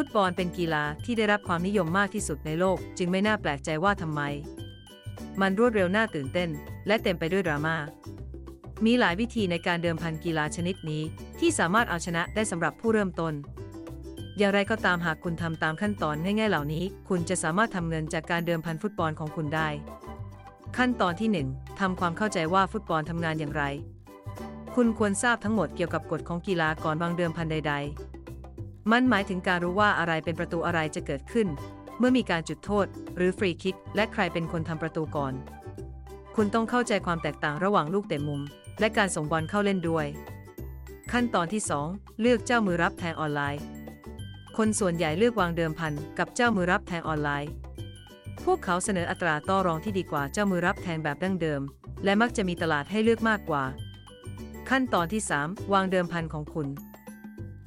ฟุตบอลเป็นกีฬาที่ได้รับความนิยมมากที่สุดในโลก จึงไม่น่าแปลกใจว่าทำไม มันรวดเร็วน่าตื่นเต้น และเต็มไปด้วยดราม่ามีหลายวิธีในการเดิมพันกีฬาชนิดนี้ ที่สามารถเอาชนะได้สำหรับผู้เริ่มต้น อย่างไรก็ตามหากคุณทำตามขั้นตอนง่ายๆเหล่านี้ คุณจะสามารถทำเงินจากการเดิมพันฟุตบอลของคุณได้ ขั้นตอนที่ 1ทำความเข้าใจว่าฟุตบอลทำงานอย่างไร คุณควรทราบทั้งหมดเกี่ยวกับกฎของกีฬาก่อนวางเดิมพันใด ๆ มันหมายถึงการรู้ว่าอะไรเป็นประตูอะไรจะเกิดขึ้น เมื่อมีการจุดโทษ หรือฟรีคิก และใครเป็นคนทำประตูก่อน คุณต้องเข้าใจความแตกต่างระหว่างลูกเตะมุม และการส่งบอลเข้าเล่นด้วย ขั้นตอนที่ 2 เลือกเจ้ามือรับแทงออนไลน์ คนส่วนใหญ่เลือกวางเดิมพันกับเจ้ามือรับแทงออนไลน์ พวกเขาเสนออัตราต่อรองที่ดีกว่าเจ้ามือรับแทงแบบดั้งเดิม และมักจะมีตลาดให้เลือกมากกว่า ขั้นตอนที่ 3 วางเดิมพันของคุณ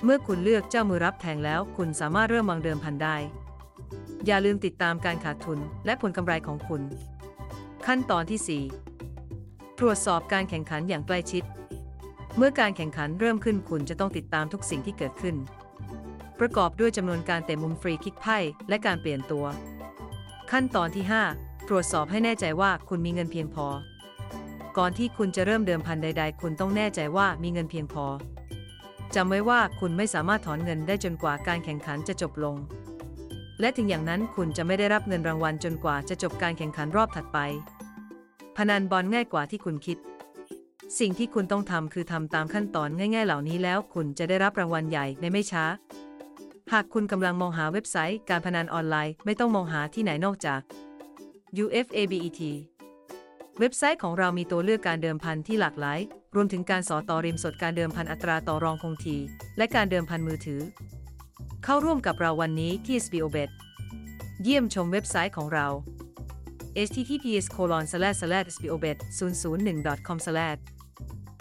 เมื่อคุณเลือกเจ้ามือรับแทงแล้ว คุณสามารถเริ่มวางเดิมพันได้ อย่าลืมติดตามการขาดทุนและผลกำไรของคุณ ขั้นตอนที่ 4 ตรวจสอบการแข่งขันอย่างใกล้ชิด เมื่อการแข่งขันเริ่มขึ้นคุณจะต้องติดตามทุกสิ่งที่เกิดขึ้น ประกอบด้วยจำนวนการเตะมุมฟรีคิกไพ่และการเปลี่ยนตัว ขั้นตอนที่ 5 ตรวจสอบให้แน่ใจว่าคุณมีเงินเพียงพอ ก่อนที่คุณจะเริ่มเดิมพันใด ๆ คุณต้องแน่ใจว่ามีเงินเพียงพอ จำไว้ว่าคุณไม่สามารถถอนเงินได้จนกว่าการแข่งขันจะจบลง และถึงอย่างนั้นคุณจะไม่ได้รับเงินรางวัลจนกว่าจะจบการแข่งขันรอบถัดไป พนันบอลง่ายกว่าที่คุณคิด สิ่งที่คุณต้องทำคือทำตามขั้นตอนง่าย ๆ เหล่านี้แล้วคุณจะได้รับรางวัลใหญ่ในไม่ช้า หากคุณกำลังมองหาเว็บไซต์การพนันออนไลน์ ไม่ต้องมองหาที่ไหนนอกจาก UFABET เว็บไซต์ของเรามีตัวเลือกการเดิมพันที่หลากหลาย รวมถึงการสอต่อริมสดการเดิมพันอัตราต่อรองคงที และการเดิมพันมือถือ เข้าร่วมกับเราวันนี้ที่ SBOBet เยี่ยมชมเว็บไซต์ของเรา https://sbobet001.com/